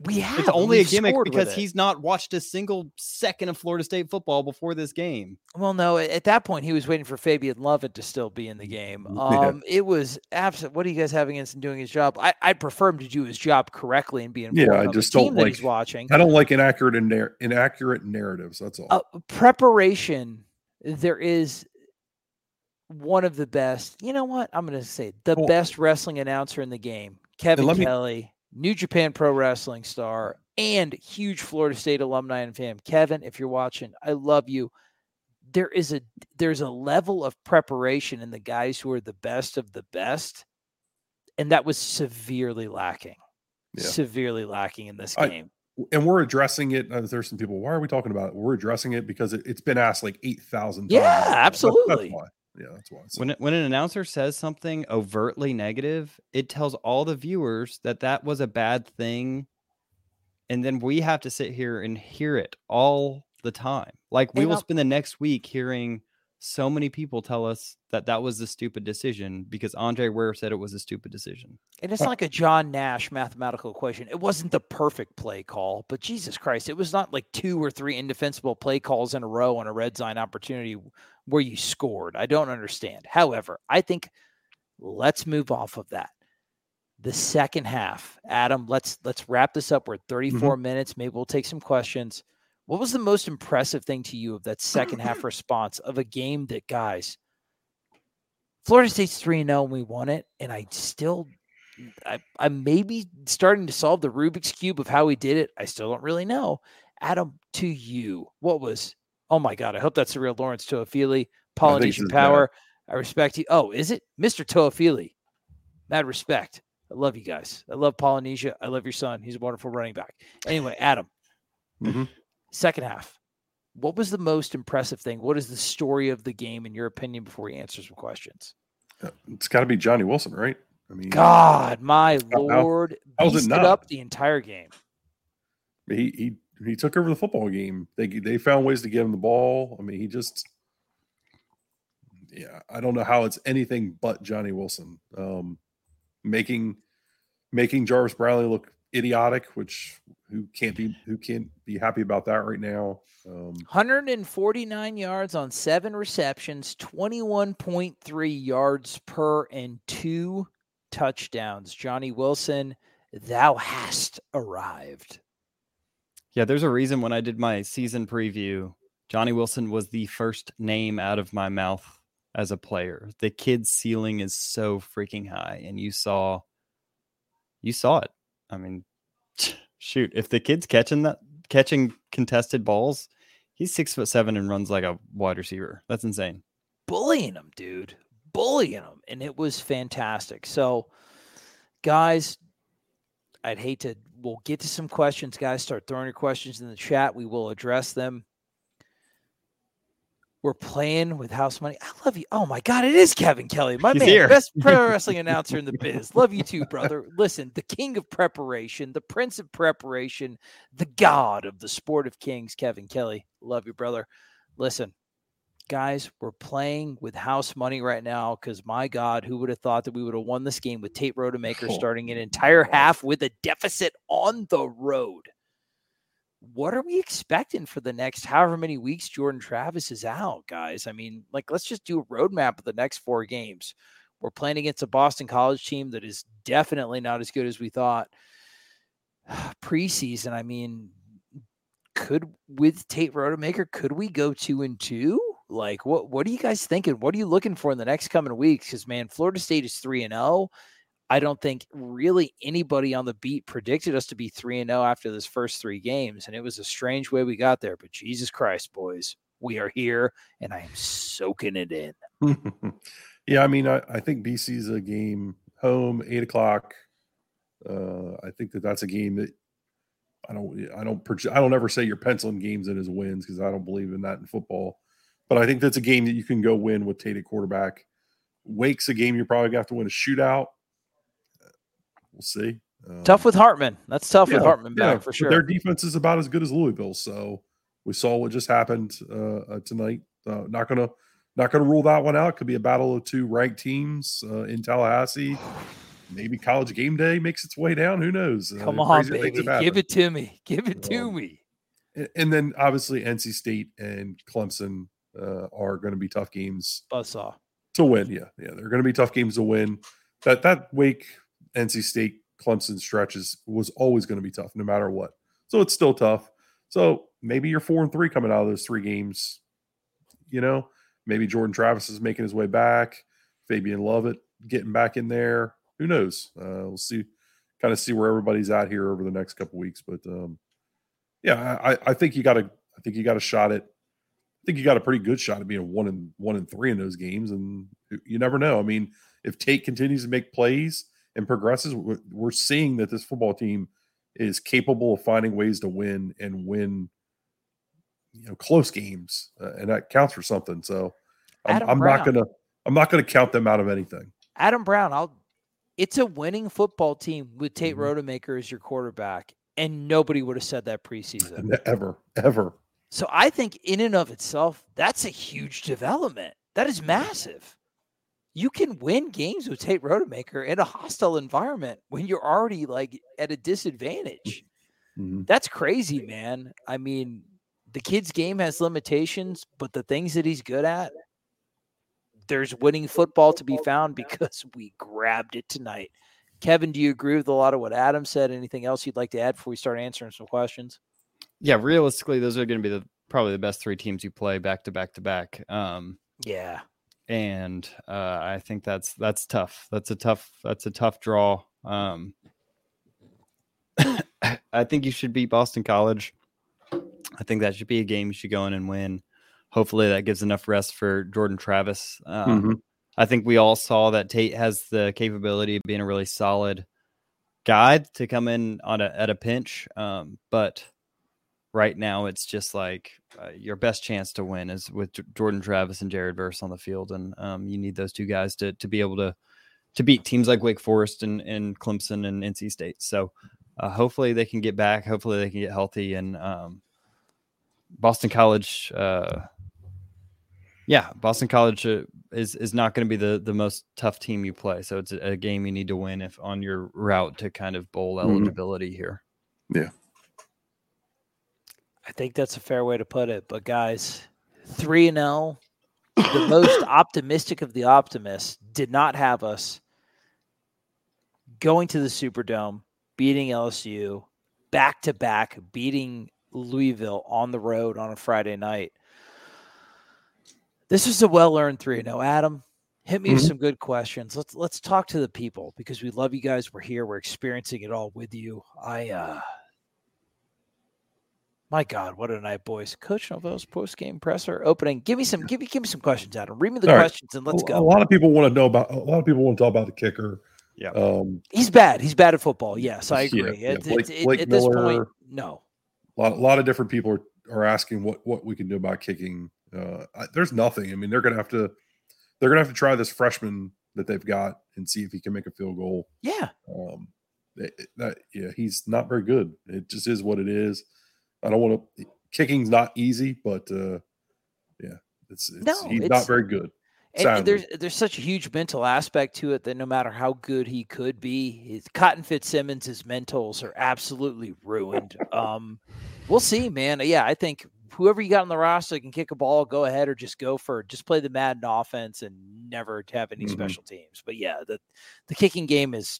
We have. It's only a gimmick because he's not watched a single second of Florida State football before this game. Well, no, at at that point he was waiting for Fabien Lovett to still be in the game. Yeah. Um, it was absolute. What do you guys have against him doing his job? I, I'd prefer him to do his job correctly and be informed Yeah, I just don't like. he's watching. I don't like inaccurate and nar- inaccurate narratives. That's all. Uh, preparation. There is one of the best. You know what? I'm going to say the best wrestling announcer in the game, Kevin let me- Kelly, New Japan Pro Wrestling star, and huge Florida State alumni and fan. Kevin, if you're watching, I love you. There is a there's a level of preparation in the guys who are the best of the best, and that was severely lacking. Yeah. Severely lacking in this I- game. and we're addressing it. Uh, there's some people. Why are we talking about it? We're addressing it because it, it's been asked like eight thousand. Yeah, times. That's- absolutely. That's why. Yeah, that's why. When it- when an announcer says something overtly negative, it tells all the viewers that that was a bad thing, and then we have to sit here and hear it all the time. Like we And will I'll- spend the next week hearing so many people tell us that that was a stupid decision because Andre Ware said it was a stupid decision. And it's like a John Nash mathematical equation. It wasn't the perfect play call, but Jesus Christ, it was not like two or three indefensible play calls in a row on a red zone opportunity where you scored. I don't understand. However, I think let's move off of that. The second half, Adam, let's let's wrap this up. We're at mm-hmm. 34 minutes. Maybe we'll take some questions. What was the most impressive thing to you of that second half response of a game that guys Florida State's 3 0 and we won it. And I still, I, I'm maybe starting to solve the Rubik's Cube of how we did it. I still don't really know. Adam, to you, what was, oh my God, I hope that's the real Lawrence Toafili, Polynesian it's Power. I respect you. Oh, is it? Mr. Toafili. Mad respect. I love you guys. I love Polynesia. I love your son. He's a wonderful running back. Anyway, Adam, Mhm. second half. What was the most impressive thing? What is the story of the game, in your opinion, before we answer some questions? Uh, It's got to be Johnny Wilson, right? I mean, God, my How- how- lord, how's it up the entire game. he he he took over the football game. They they found ways to get him the ball. I mean, he just yeah, I don't know how it's anything but Johnny Wilson. Um making making Jarvis Brownlee look idiotic, which who can't be who can't be happy about that right now. Um 149 yards on seven receptions, 21.3 yards per, and two touchdowns. Johnny Wilson, thou hast arrived. Yeah, there's a reason when I did my season preview, Johnny Wilson was the first name out of my mouth as a player. The kid's ceiling is so freaking high, and you saw, you saw it. I mean, shoot, if the kid's catching that, catching contested balls, he's six foot seven and runs like a wide receiver. That's insane. bullying him, dude, bullying him, and it was fantastic. So, guys, I'd hate to. We'll get to some questions, guys. Start throwing your questions in the chat. We will address them. We're playing with house money. I love you. Oh my God, it is Kevin Kelly, my He's man, here. best pro wrestling announcer in the biz. Love you too, brother. Listen, the king of preparation, the prince of preparation, the god of the sport of kings, Kevin Kelly. Love you, brother. Listen, guys, we're playing with house money right now because my God, who would have thought that we would have won this game with Tate Rodemaker Oh. starting an entire half with a deficit on the road? What are we expecting for the next however many weeks Jordan Travis is out, guys? I mean, like, let's just do a roadmap of the next four games. We're playing against a Boston College team that is definitely not as good as we thought. Preseason, I mean, could with Tate Rodemaker, could we go two and two? Like, what what are you guys thinking? What are you looking for in the next coming weeks? Because man, Florida State is three and zero. I don't think really anybody on the beat predicted us to be three and zero after this first three games, and it was a strange way we got there. But Jesus Christ, boys, we are here, and I am soaking it in. yeah, I mean, I, I think BC's a game home, eight o'clock. Uh, I think that that's a game that I don't, I don't, I don't ever say you're penciling games in as wins because I don't believe in that in football. But I think that's a game that you can go win with Tate at quarterback. Wake's a game you're probably gonna have to win a shootout. We'll see. Um, Tough with Hartman. That's tough with yeah, Hartman yeah, for sure. Their defense is about as good as Louisville, so we saw what just happened uh, uh, tonight. Uh, not gonna not gonna rule that one out. Could be a battle of two ranked teams uh, in Tallahassee. maybe college game day makes its way down. Who knows? Uh, Come on, baby. Give it to me. Give it to Um, me. A- And then obviously NC State and Clemson uh, are going to be tough games Buzzsaw. to win. Yeah, yeah, they're going to be tough games to win. That that Wake, NC State, Clemson stretches was always going to be tough, no matter what. So it's still tough. So maybe you're four and three coming out of those three games. You know, maybe Jordan Travis is making his way back. Fabien Lovett getting back in there. Who knows? Uh, we'll see. Kind of see where everybody's at here over the next couple weeks. But um, yeah, I, I think you got a. I think you got a shot at. I think you got a pretty good shot at being one and one and three in those games, and you never know. I mean, if Tate continues to make plays and progresses, we're, seeing that this football team is capable of finding ways to win and win, you know, close games, uh, and that counts for something. So, I'm, I'm not gonna, I'm not gonna count them out of anything. Adam Brown, I'll it's a winning football team with Tate Mhm. Rodemaker as your quarterback, and nobody would have said that preseason. Ever, ever. So I think in and of itself, that's a huge development. That is massive. You can win games with Tate Rodemaker in a hostile environment when you're already like at a disadvantage. Mhm. That's crazy, man. I mean, the kid's game has limitations, but the things that he's good at, there's winning football to be found because we grabbed it tonight. Kevin, do you agree with a lot of what Adam said? Anything else you'd like to add before we start answering some questions? Yeah, realistically, those are going to be the probably the best three teams you play back to back to back. Um, Yeah. and uh, I think that's that's tough. That's a tough that's a tough draw. Um, I think you should beat Boston College. I think that should be a game you should go in and win. Hopefully, that gives enough rest for Jordan Travis. Um, Mhm. I think we all saw that Tate has the capability of being a really solid guide to come in on a at a pinch. Um, but right now, it's just like uh, your best chance to win is with J- Jordan Travis and Jared Verse on the field, and um, you need those two guys to to be able to to beat teams like Wake Forest and, and Clemson and NC State. So uh, hopefully they can get back. Hopefully they can get healthy. And um, Boston College, uh, yeah, Boston College uh, is is not going to be the the most tough team you play. So it's a, a game you need to win if on your route to kind of bowl Mhm. eligibility here. Yeah. I think that's a fair way to put it. But guys, three and zero, the most optimistic of the optimists, did not have us going to the Superdome, beating LSU, back to back, beating Louisville on the road on a Friday night. This is a well earned three and zero. Adam, hit me with Mhm. some good questions. Let's let's talk to the people because we love you guys. We're here. We're experiencing it all with you. I uh my God, what a night, boys! Coach Norvell's post game presser opening. Give me some, give me, give me some questions, Adam. Read me the All right. questions and let's a, go. A lot of people want to know about. A lot of people want to talk about the kicker. Yeah. Um, He's bad. He's bad at football. Yes, I agree. yeah. At- Blake- at- at- Blake at this point, Miller. no. a lot, a lot of different people are, are asking what what we can do about kicking. Uh, I, there's nothing. I mean, they're gonna have to they're gonna have to try this freshman that they've got and see if he can make a field goal. Yeah. Um, it- it- that yeah, he's not very good. It just is what it is. I don't want to. Kicking's not easy, but uh, yeah, it's, it's No, he's it's- not very good. And- there's there's such a huge mental aspect to it that no matter how good he could be, his Cotton Fitzsimmons' his mentals are absolutely ruined. Um, we'll see, man. Yeah, I think whoever you got on the roster can kick a ball, go ahead, or just go for just play the Madden offense and never have any Mhm. special teams. But yeah, the the kicking game is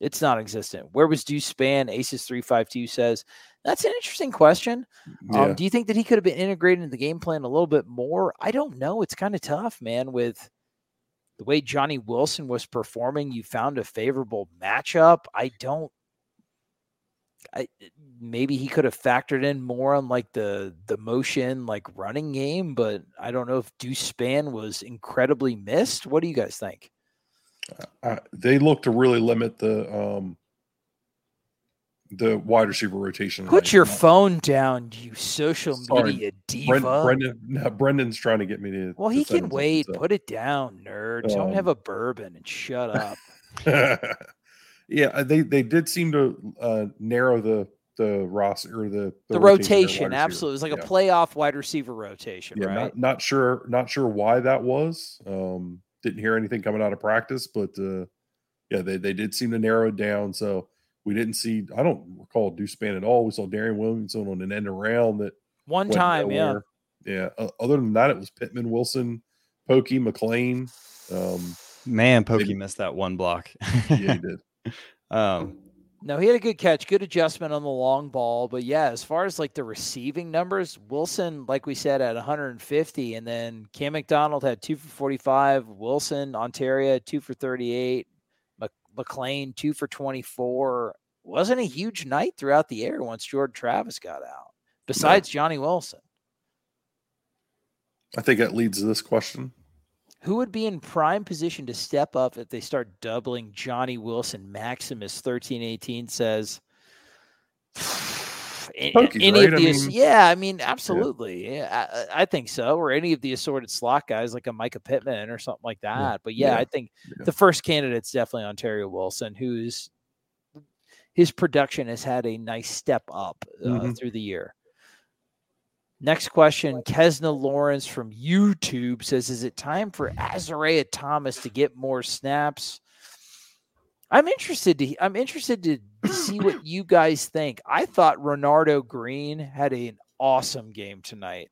it's non-existent. Where was Deuce Spann? Aces three five two says that's an interesting question. Yeah. Um, do you think that he could have been integrated into the game plan a little bit more? I don't know. It's kind of tough, man. With the way Johnny Wilson was performing, you found a favorable matchup. I don't. I maybe he could have factored in more on like the the motion like running game, but I don't know if Deuce Spann was incredibly missed. What do you guys think? uh, they look to really limit the um the wide receiver rotation. Put tonight. your Uh, phone down, you social Sorry, media diva. Bren- Brendan, no, Brendan's trying to get me to. well, he can wait. Put it down, nerd. Don't have Um, a bourbon and shut up. yeah, uh, they they did seem to uh, narrow the the roster or the the rotation, rotation, absolutely. It was like Yeah. a playoff wide receiver rotation, Yeah, right? not, not sure, not sure why that was. Um, didn't hear anything coming out of practice, but uh, yeah, they, they did seem to narrow it down. So we didn't see, I don't recall Deuce Spann at all. We saw Darion Williamson on an end around that One time, yeah. nowhere. Yeah. o- other than that, it was Pittman, Wilson, Pokey, McLean. Um, Man, Pokey Maybe- missed that one block. yeah, he did. um, No, he had a good catch, good adjustment on the long ball. But yeah, as far as like the receiving numbers, Wilson, like we said, at 150, and then Cam McDonald had two for 45. Wilson, Ontaria, two for 38. Mc- McLean, two for 24. Wasn't a huge night throughout the air once Jordan Travis got out. Besides Johnny Wilson, I think that leads to this question. who would be in prime position to step up if they start doubling Johnny Wilson? Maximus 1318 says. Any right, of I mean- yeah, I mean, absolutely. Yeah, I, I think so. Or any of the assorted slot guys like a Micah Pittman or something like that. But yeah, Yeah. I think Yeah. the first candidate's definitely Ontaria Wilson, who's his production has had a nice step up uh, Mhm. through the year. Next question, Kesna Lawrence from YouTube says, "Is it time for Azareye'h Thomas to get more snaps?" I'm interested to I'm interested to see what you guys think. I thought Renardo Green had an awesome game tonight.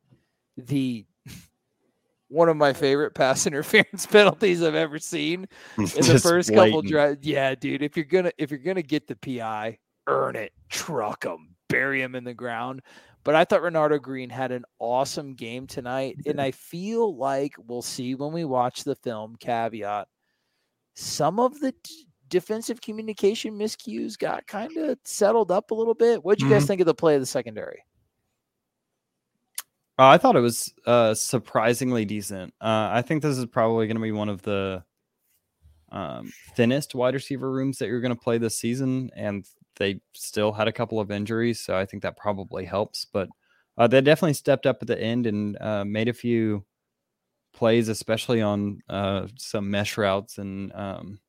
The one of my favorite pass interference penalties I've ever seen in the first couple drives. Yeah, dude. If you're gonna if you're gonna get the PI, earn it, truck him, bury him in the ground. But I thought Renardo Green had an awesome game tonight, and I feel like we'll see when we watch the film. Caveat: some of the defensive communication miscues got kind of settled up a little bit. What'd you guys Mhm. think of the play of the secondary? Uh, I thought it was uh, surprisingly decent. Uh, I think this is probably going to be one of the um, thinnest wide receiver rooms that you're going to play this season, and they still had a couple of injuries, so I think that probably helps. But uh, they definitely stepped up at the end and uh, made a few plays, especially on uh, some mesh routes and um,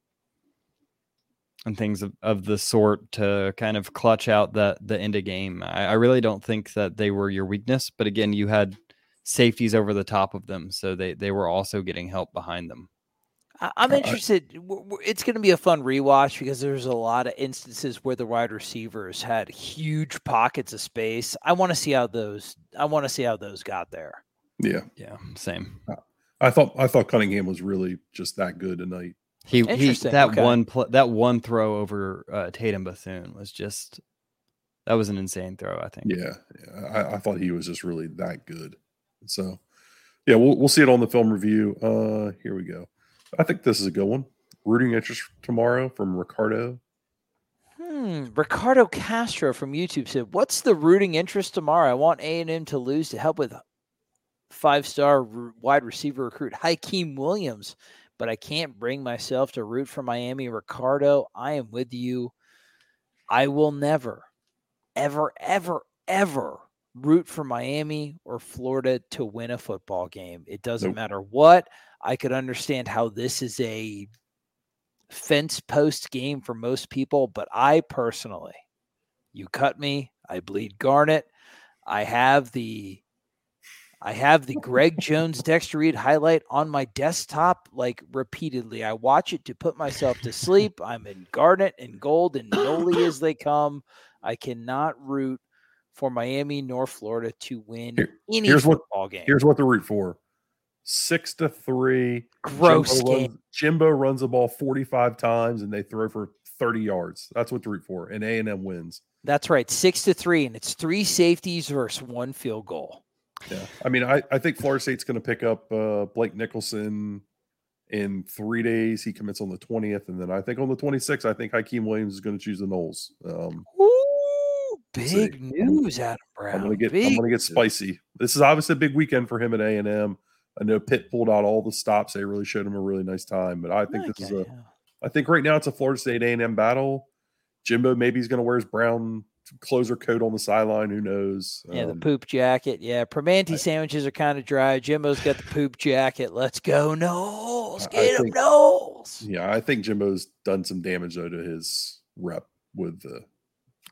and things of, of the sort to kind of clutch out the the end of game. I, I really don't think that they were your weakness, but again, you had safeties over the top of them, so they they were also getting help behind them. I- I'm interested. w- w- It's going to be a fun rewatch because there's a lot of instances where the wide receivers had huge pockets of space. I want to see how those. I want to see how those got there. Yeah. Yeah, same. I thought I thought Cunningham was really just that good tonight. He he that okay. one pl- that one throw over uh, Tatum Bethune was just that was an insane throw. I think. Yeah, yeah. I, I thought he was just really that good. So, yeah, we'll we'll see it on the film review. Uh, here we go. I think this is a good one. Rooting interest tomorrow from Ricardo. Hmm. Ricardo Castro from YouTube said, "What's the rooting interest tomorrow? I want A and M to lose to help with five-star r- wide receiver recruit Hykeem Williams, but I can't bring myself to root for Miami. Ricardo, I am with you. I will never, ever, ever, ever root for Miami or Florida to win a football game. It doesn't Nope. matter what. I could understand how this is a fence post game for most people, but I personally, you cut me, I bleed garnet. I have the I have the Greg Jones Dexter Reed highlight on my desktop like repeatedly. I watch it to put myself to sleep. I'm in garnet and gold and Noli as they come. I cannot root for Miami nor Florida to win Here- any here's what- football game. Here's what to root for: six to three. Gross Jimbo game. runs, Jimbo runs the ball 45 times and they throw for 30 yards. That's what to root for. And A and M wins. That's right, six to three, and it's three safeties versus one field goal. Yeah. I mean, I, I think Florida State's going to pick up uh, Blake Nicholson in three days. He commits on the 20th. And then I think on the 26th, I think Hykeem Williams is going to choose the Noles. Um, Ooh, big news, Adam Brown. I'm going to get, I'm going to get spicy. This is obviously a big weekend for him at A&M. I know Pitt pulled out all the stops. They really showed him a really nice time. But I think this is Okay, a, yeah. I think right now it's a Florida State A&M battle. Jimbo maybe he's going to wear his brown closer coat on the sideline. Who knows? Yeah, the Um, poop jacket. Yeah, Permanente sandwiches are kind of dry. Jimbo's got the poop jacket. Let's go, Noles. I- I Get him, think- Noles. Yeah, I think Jimbo's done some damage though to his rep with the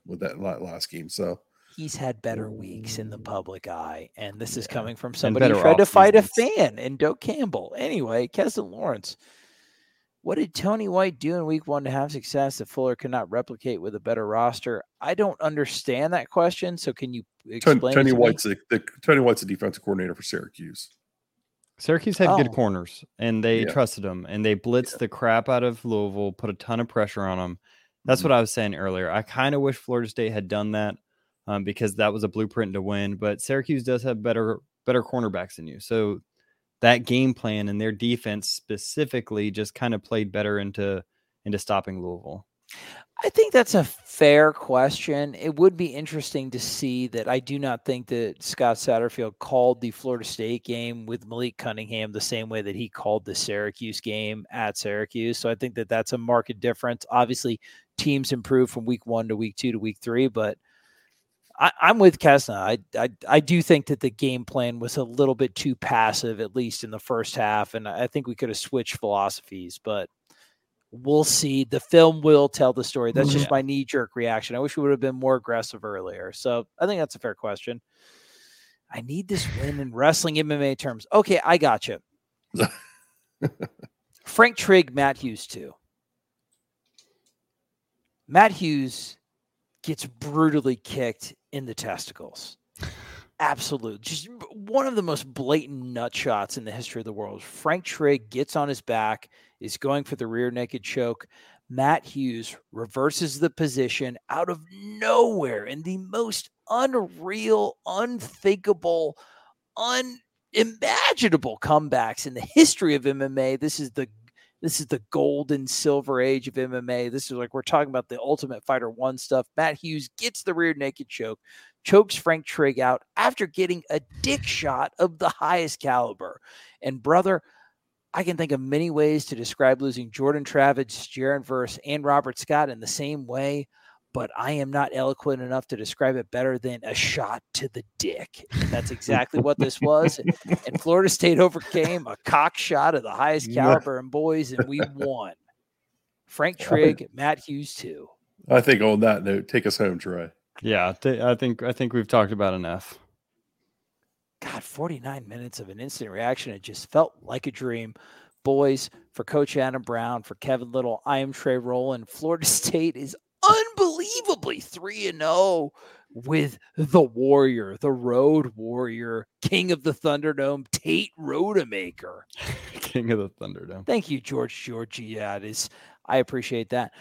with that la- last game. So He's had better weeks in the public eye, and this is coming from somebody who tried to fight a fan in Doak Campbell. Anyway, Keston Lawrence. What did Tony White do in week one to have success that Fuller could not replicate with a better roster? I don't understand that question. So can you explain? Tony, Tony to? White's the, the Tony White's the defensive coordinator for Syracuse. Syracuse had Oh. good corners and they Yeah. trusted them and they blitzed the crap out of Louisville, put a ton of pressure on them. That's Mm-hmm. what I was saying earlier. I kind of wish Florida State had done that um, because that was a blueprint to win. But Syracuse does have better better cornerbacks than you, so that game plan and their defense specifically just kind of played better into into stopping Louisville. I think that's a fair question. It would be interesting to see that I do not think that Scott Satterfield called the Florida State game with Malik Cunningham the same way that he called the Syracuse game at Syracuse. So I think that that's a market difference. Obviously, teams improve from week one to week two to week three, but I, I'm with Kesna. I, I I do think that the game plan was a little bit too passive, at least in the first half, and I think we could have switched philosophies, but we'll see. The film will tell the story. That's just Yeah. my knee jerk reaction. I wish we would have been more aggressive earlier. So I think that's a fair question. I need this win in wrestling MMA terms. Okay, I got you. Frank Trigg, Matt Hughes, too. Matt Hughes gets brutally kicked in the testicles. Absolute. Just one of the most blatant nut shots in the history of the world. Frank Trigg gets on his back, is going for the rear naked choke. Matt Hughes reverses the position out of nowhere in the most unreal, unthinkable, unimaginable comebacks in the history of MMA. This is the this is the golden silver age of MMA. This is like we're talking about the Ultimate Fighter one stuff. Matt Hughes gets the rear naked choke, chokes Frank Trigg out after getting a dick shot of the highest caliber. And brother, I can think of many ways to describe losing Jordan Travis, Jared Verse, and Robert Scott in the same way, but I am not eloquent enough to describe it better than a shot to the dick. And that's exactly what this was. And, and Florida State overcame a cock shot of the highest caliber in boys, and we won. Frank Trigg, Matt Hughes, too. I think on that note, take us home, Troy. Yeah, th- I think I think we've talked about enough. God, 49 minutes of an instant reaction. It just felt like a dream. Boys, for Coach Adam Brown, for Kevin Little, I am Trey Rowland. Florida State is unbelievably 3 and 0 with the Warrior, the Road Warrior, King of the Thunderdome, Tate Rodemaker. King of the Thunderdome. Thank you, George Georgiadis. I appreciate that.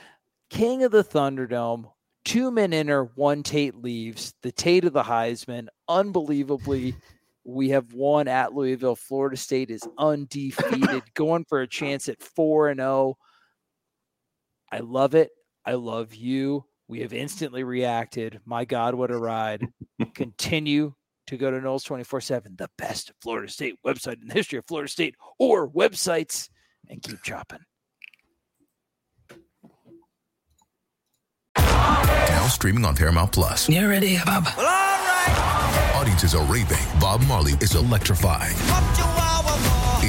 King of the Thunderdome, two men enter, one Tate leaves. The Tate of the Heisman, unbelievably, we have won at Louisville. Florida State is undefeated, going for a chance at four and zero. I love it. I love you. We have instantly reacted. My God, what a ride! Continue to go to Noles 24 7, the best Florida State website in the history of Florida State or websites, and keep chopping. Now streaming on Paramount Plus. You ready, Bob? Audiences are raving. Bob Marley is electrifying.